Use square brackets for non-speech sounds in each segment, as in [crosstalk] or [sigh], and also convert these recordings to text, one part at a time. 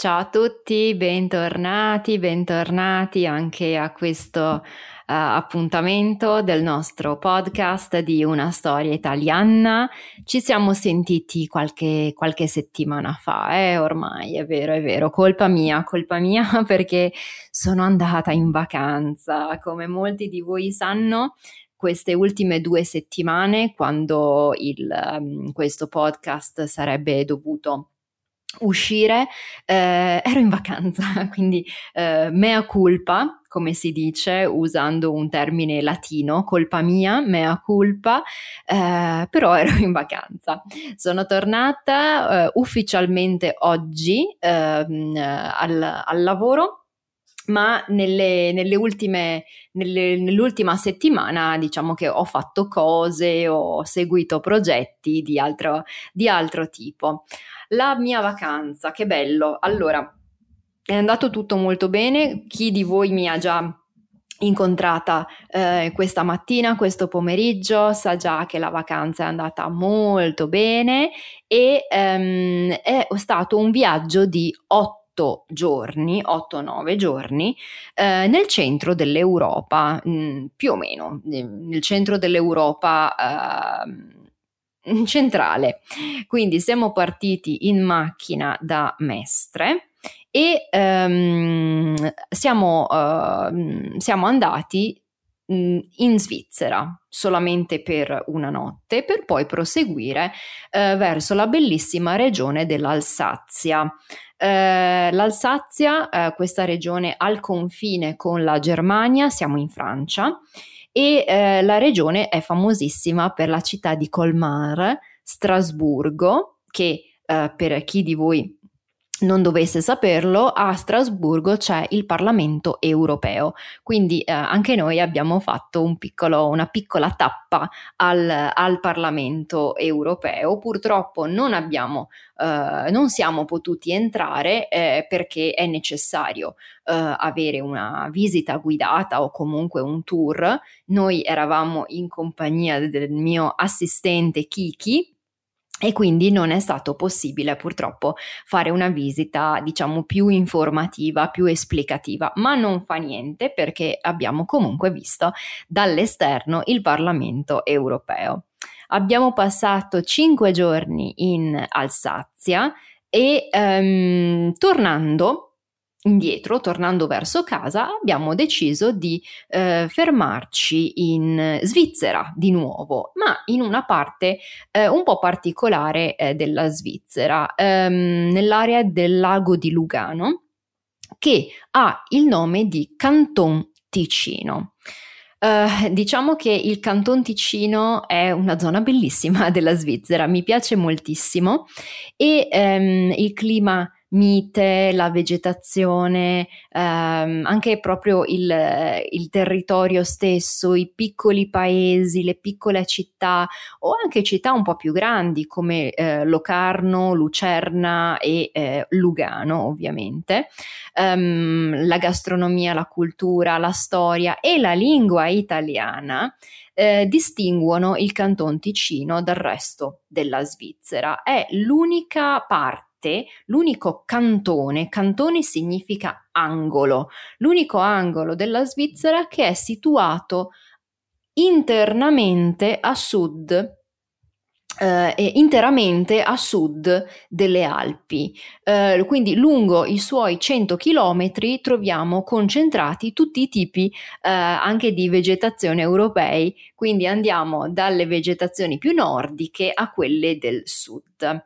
Ciao a tutti, bentornati, bentornati anche a questo uh, appuntamento del nostro podcast di Una storia italiana. Ci siamo sentiti qualche, qualche settimana fa, eh, ormai è vero, è vero, colpa mia, colpa mia [laughs] perché sono andata in vacanza. Come molti di voi sanno, queste ultime due settimane, quando il, um, questo podcast sarebbe dovuto uscire, eh, ero in vacanza, [laughs] quindi eh, mea culpa, come si dice usando un termine latino, colpa mia, mea culpa, eh, però [laughs] ero in vacanza. Sono tornata eh, ufficialmente oggi ehm, al, al lavoro ma nelle, nelle ultime, nelle, nell'ultima settimana diciamo che ho fatto cose, ho seguito progetti di altro, di altro tipo. La mia vacanza, che bello. Allora, è andato tutto molto bene. Chi di voi mi ha già incontrata eh, questa mattina, questo pomeriggio, sa già che la vacanza è andata molto bene e ehm, è stato un viaggio di otto giorni, 8-9 giorni, eh, nel centro dell'Europa, mh, mm, più o meno, nel centro dell'Europa. Eh, centrale. Quindi siamo partiti in macchina da Mestre e um, siamo, uh, siamo andati in Svizzera solamente per una notte per poi proseguire eh, verso la bellissima regione dell'Alsazia. Eh, L'Alsazia, eh, questa regione al confine con la Germania, siamo in Francia e eh, la regione è famosissima per la città di Colmar, Strasburgo, che eh, per chi di voi non dovesse saperlo, a Strasburgo c'è il Parlamento europeo, quindi eh, anche noi abbiamo fatto un piccolo, una piccola tappa al, al, Parlamento europeo. Purtroppo non, abbiamo, eh, non siamo potuti entrare eh, perché è necessario eh, avere una visita guidata o comunque un tour. Noi eravamo in compagnia del mio assistente Kiki e quindi non è stato possibile purtroppo fare una visita diciamo più informativa, più esplicativa, ma non fa niente perché abbiamo comunque visto dall'esterno il Parlamento europeo. Abbiamo passato cinque giorni in Alsazia e um, tornando indietro, tornando verso casa, abbiamo deciso di eh, fermarci in Svizzera di nuovo, ma in una parte eh, un po' particolare eh, della Svizzera, ehm, nell'area del lago di Lugano, che ha il nome di Canton Ticino. Uh, diciamo che il Canton Ticino è una zona bellissima [laughs] della Svizzera, mi piace moltissimo e um, il clima mite, la vegetazione, ehm, anche proprio il, il, territorio stesso, i piccoli paesi, le piccole città o anche città un po' più grandi come eh, Locarno, Lucerna e eh, Lugano ovviamente, ehm, la gastronomia, la cultura, la storia e la lingua italiana eh, distinguono il Canton Ticino dal resto della Svizzera. È l'unica parte parte, l'unico cantone, cantone significa angolo, l'unico angolo della Svizzera che è situato internamente a sud eh, interamente a sud delle Alpi. Eh, quindi lungo i suoi 100 chilometri troviamo concentrati tutti i tipi eh, anche di vegetazione europei, quindi andiamo dalle vegetazioni più nordiche a quelle del sud.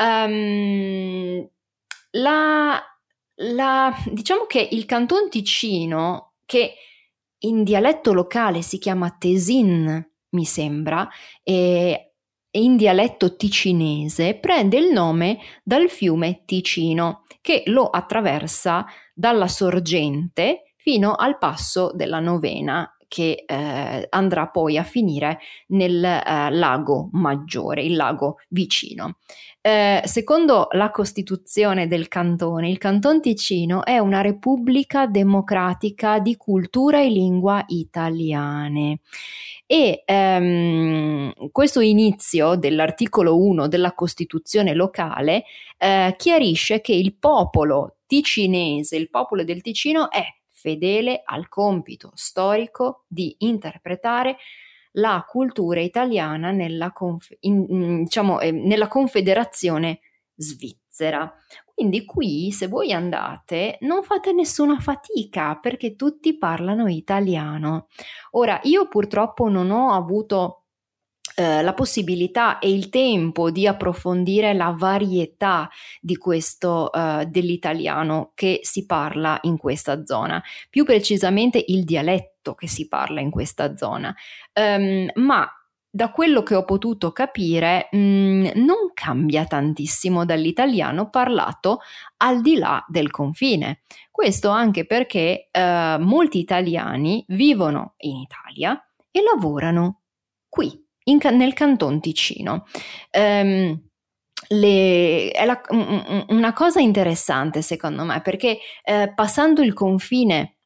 Um, la, la, diciamo che il Canton Ticino, che in dialetto locale si chiama Tesin, mi sembra, e in dialetto ticinese prende il nome dal fiume Ticino, che lo attraversa dalla sorgente fino al passo della Novena, che eh, andrà poi a finire nel eh, lago maggiore, il lago vicino. Eh, secondo la Costituzione del cantone, il Canton Ticino è una repubblica democratica di cultura e lingua italiane. E ehm, questo inizio dell'articolo 1 della Costituzione locale eh, chiarisce che il popolo ticinese, il popolo del Ticino è fedele al compito storico di interpretare la cultura italiana nella, conf- in, diciamo, eh, nella Confederazione svizzera. Quindi qui, se voi andate, non fate nessuna fatica perché tutti parlano italiano. Ora, io purtroppo non ho avuto eh, la possibilità e il tempo di approfondire la varietà di questo eh, dell'italiano che si parla in questa zona, più precisamente il dialetto che si parla in questa zona. Um, ma da quello che ho potuto capire, mh, mm, non cambia tantissimo dall'italiano parlato al di là del confine. Questo anche perché eh, molti italiani vivono in Italia e lavorano qui in, nel Canton Ticino. Um, le, è la, una cosa interessante secondo me perché eh, passando il confine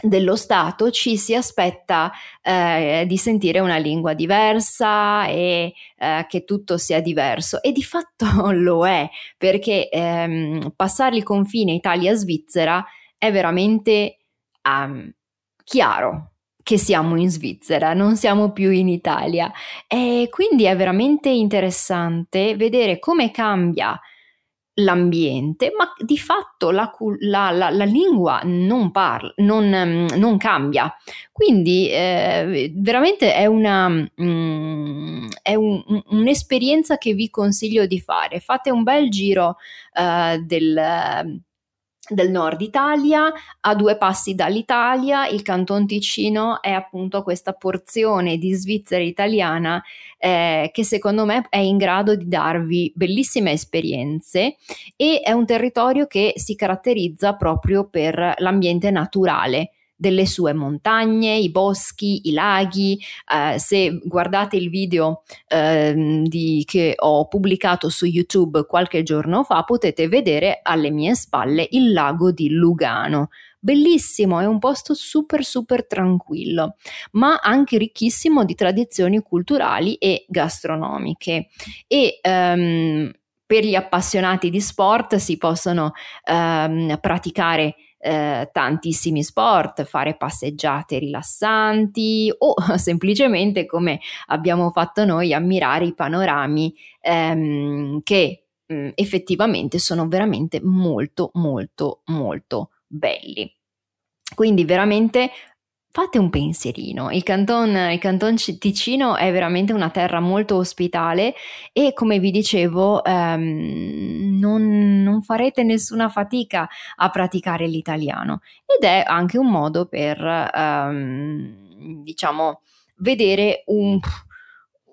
dello Stato ci si aspetta eh, di sentire una lingua diversa e eh, che tutto sia diverso e di fatto [laughs] lo è perché ehm, passare il confine Italia-Svizzera è veramente um, chiaro che siamo in Svizzera, non siamo più in Italia. E quindi è veramente interessante vedere come cambia l'ambiente, ma di fatto la, la, la, la lingua non, parla, non, non cambia. Quindi eh, veramente è, una, mm, è un, un'esperienza che vi consiglio di fare. Fate un bel giro eh, del del nord Italia, a due passi dall'Italia, il Canton Ticino è appunto questa porzione di Svizzera italiana eh, che secondo me è in grado di darvi bellissime esperienze e è un territorio che si caratterizza proprio per l'ambiente naturale delle sue montagne, i boschi, i laghi. Eh, se guardate il video eh, di, che ho pubblicato su YouTube qualche giorno fa, potete vedere alle mie spalle il lago di Lugano. Bellissimo, è un posto super super tranquillo, ma anche ricchissimo di tradizioni culturali e gastronomiche. E um, per gli appassionati di sport si possono um, praticare eh, tantissimi sport, fare passeggiate rilassanti o [laughs] semplicemente come abbiamo fatto noi ammirare i panorami ehm, che mh, mm, effettivamente sono veramente molto molto molto belli. Quindi veramente fate un pensierino. Il canton, il canton Ticino è veramente una terra molto ospitale e come vi dicevo ehm, non, non, farete nessuna fatica a praticare l'italiano ed è anche un modo per ehm, diciamo vedere un,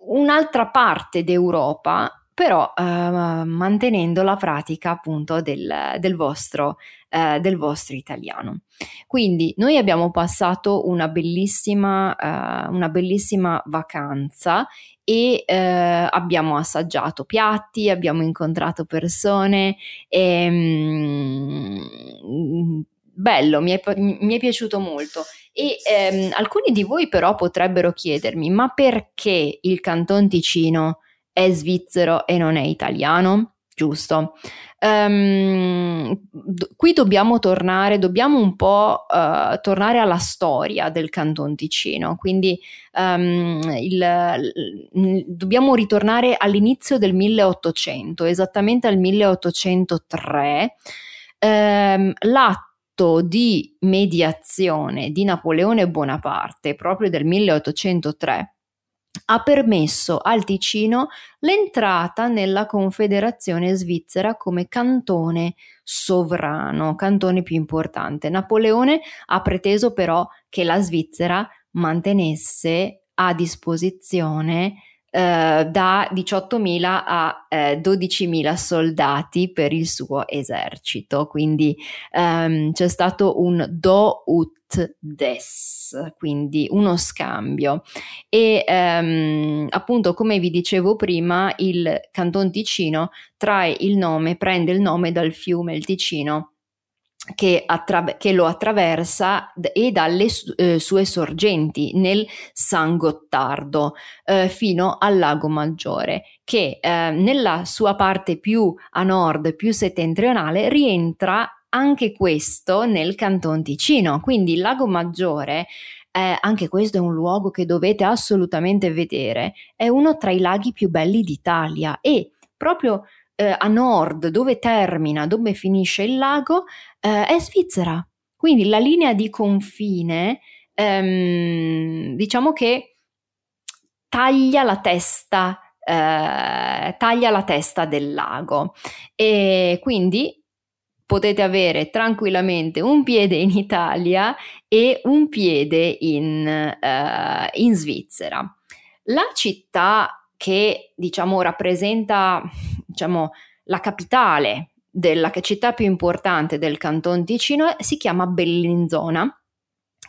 un'altra parte d'Europa però eh, mantenendo la pratica appunto del, del, vostro, eh, del, vostro, italiano. Quindi noi abbiamo passato una bellissima, eh, una bellissima vacanza e eh, abbiamo assaggiato piatti, abbiamo incontrato persone e, mm, bello, mi è, mi è, piaciuto molto. E ehm, alcuni di voi però potrebbero chiedermi, ma perché il Canton Ticino è svizzero e non è italiano, giusto? Um, d- qui dobbiamo tornare, dobbiamo un po' uh, tornare alla storia del Canton Ticino, quindi um, il, il, dobbiamo ritornare all'inizio del 1800, esattamente al 1803. Um, l'atto di mediazione di Napoleone Bonaparte, proprio del 1803, ha permesso al Ticino l'entrata nella Confederazione svizzera come cantone sovrano, cantone più importante. Napoleone ha preteso però che la Svizzera mantenesse a disposizione eh, da 18.000 a eh, 12.000 soldati per il suo esercito, quindi ehm, c'è stato un do ut des, quindi uno scambio. E ehm, appunto, come vi dicevo prima, il Canton Ticino trae il nome, prende il nome dal fiume il Ticino che, attra- che, lo attraversa e dalle eh, sue sorgenti nel San Gottardo eh, fino al lago Maggiore, che eh, nella sua parte più a nord, più settentrionale, rientra anche questo nel Canton Ticino. Quindi il lago Maggiore eh, anche questo è un luogo che dovete assolutamente vedere, è uno tra i laghi più belli d'Italia e proprio eh, a nord, dove termina, dove finisce il lago, eh, è Svizzera. Quindi la linea di confine, ehm, diciamo che taglia la testa, eh, taglia la testa del lago e quindi potete avere tranquillamente un piede in Italia e un piede in, eh, in Svizzera. La città che diciamo rappresenta diciamo, la capitale della città più importante del Canton Ticino si chiama Bellinzona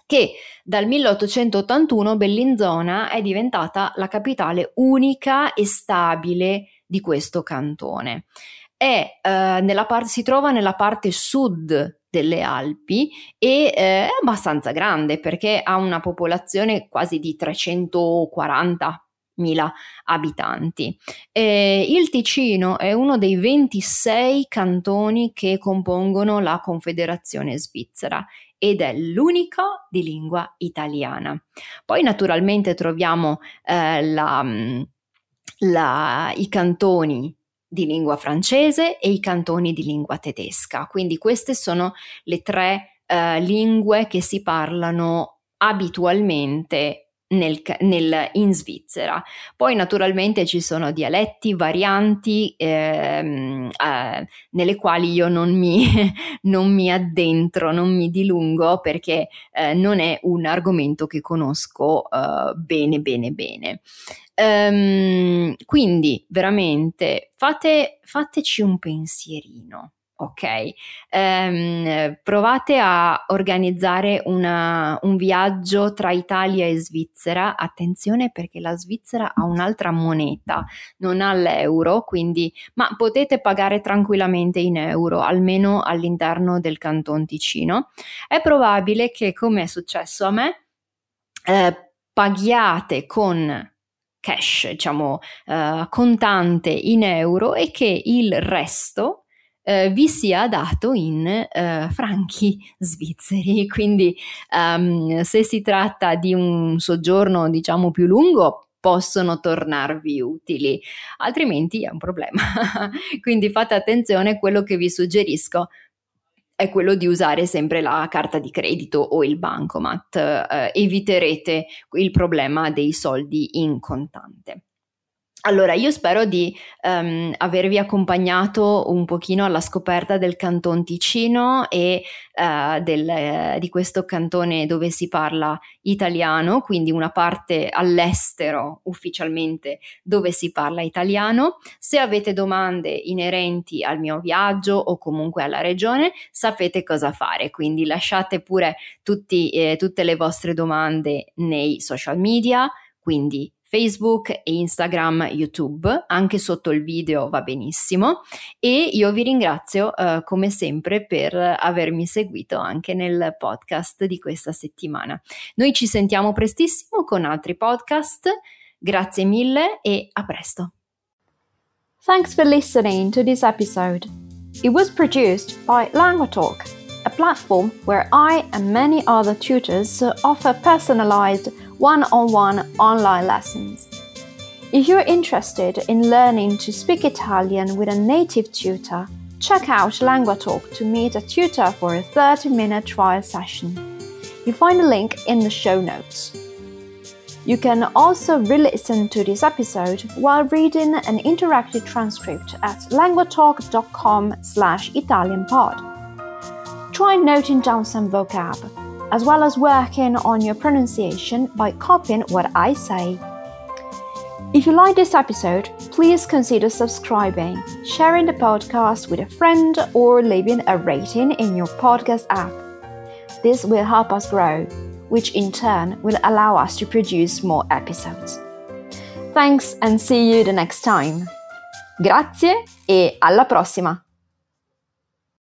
che dal 1881 Bellinzona è diventata la capitale unica e stabile di questo cantone. È, eh, parte, si trova nella parte sud delle Alpi e eh, è abbastanza grande perché ha una popolazione quasi di 340 mila abitanti. Eh, il Ticino è uno dei 26 cantoni che compongono la Confederazione Svizzera ed è l'unico di lingua italiana. Poi naturalmente troviamo eh, la, mm, la, i cantoni di lingua francese e i cantoni di lingua tedesca, quindi queste sono le tre eh, lingue che si parlano abitualmente nel, nel, in Svizzera. Poi naturalmente ci sono dialetti, varianti ehm, eh, nelle quali io non mi, [laughs] non mi, addentro, non mi dilungo perché eh, non è un argomento che conosco eh, bene bene bene. Um, quindi veramente fate, fateci un pensierino Ok, um, provate a organizzare una, un viaggio tra Italia e Svizzera. Attenzione perché la Svizzera ha un'altra moneta, non ha l'euro, quindi, ma potete pagare tranquillamente in euro, almeno all'interno del Canton Ticino. È probabile che, come è successo a me, eh, paghiate con cash, diciamo, eh, contante in euro e che il resto eh, vi sia dato in eh, franchi svizzeri. [laughs] Quindi um, se si tratta di un soggiorno diciamo più lungo, possono tornarvi utili, altrimenti è un problema. [laughs] Quindi fate attenzione, quello che vi suggerisco è quello di usare sempre la carta di credito o il bancomat, eh, eviterete il problema dei soldi in contante. Allora, io spero di um, avervi accompagnato un pochino alla scoperta del Canton Ticino e uh, del, uh, di questo cantone dove si parla italiano, quindi una parte all'estero ufficialmente dove si parla italiano. Se avete domande inerenti al mio viaggio o comunque alla regione, sapete cosa fare, quindi lasciate pure tutti, eh, tutte le vostre domande nei social media, quindi Facebook Instagram, YouTube, anche sotto il video va benissimo e io vi ringrazio uh, come sempre per avermi seguito anche nel podcast di questa settimana. Noi ci sentiamo prestissimo con altri podcast, grazie mille e a presto. Thanks for listening to this episode. It was produced by LanguaTalk, a platform where I and many other tutors offer personalized one on one online lessons. If you're interested in learning to speak Italian with a native tutor, check out LanguaTalk to meet a tutor for a 30 minute trial session. You find a link in the show notes. You can also re-listen to this episode while reading an interactive transcript at languatalk.com slash italianpod. Try noting down some vocab, as well as working on your pronunciation by copying what I say. If you like this episode, please consider subscribing, sharing the podcast with a friend, or leaving a rating in your podcast app. This will help us grow which in turn will allow us to produce more episodes. Thanks and see you the next time. Grazie e alla prossima!